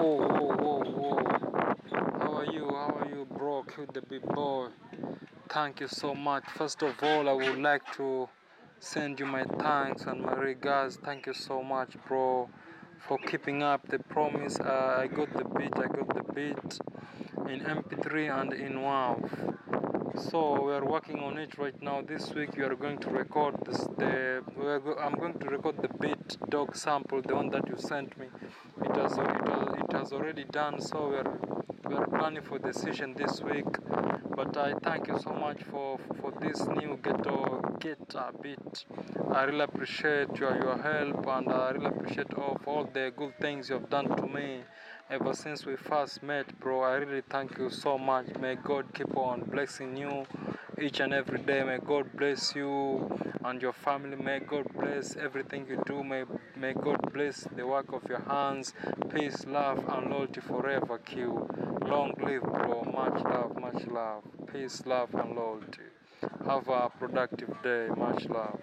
Whoa, whoa, whoa, whoa. How are you? How are you, bro? Q the Beat Boy. Thank you so much. First of all, I would like to send you my thanks and my regards. Thank you so much, bro, for keeping up the promise. Uh, I got the beat. I got the beat in MP3 and in WAV so we are working on it right now. This week we are going to record this the go, i'm going to record the beat dog sample the one that you sent me. It has it has, it has already done so we are we are planning for the session this week. But i thank you so much for for this new ghetto get a bit i really appreciate your your help and i really appreciate all, all the good things you have done to me ever since we first met bro i really thank you so much. May god keep on blessing you each and every day. May god bless you and your family. May god bless everything you do. May may god bless the work of your hands. Peace love and loyalty forever q long live bro. Much love much love. Peace love and loyalty. Have a productive day. Much love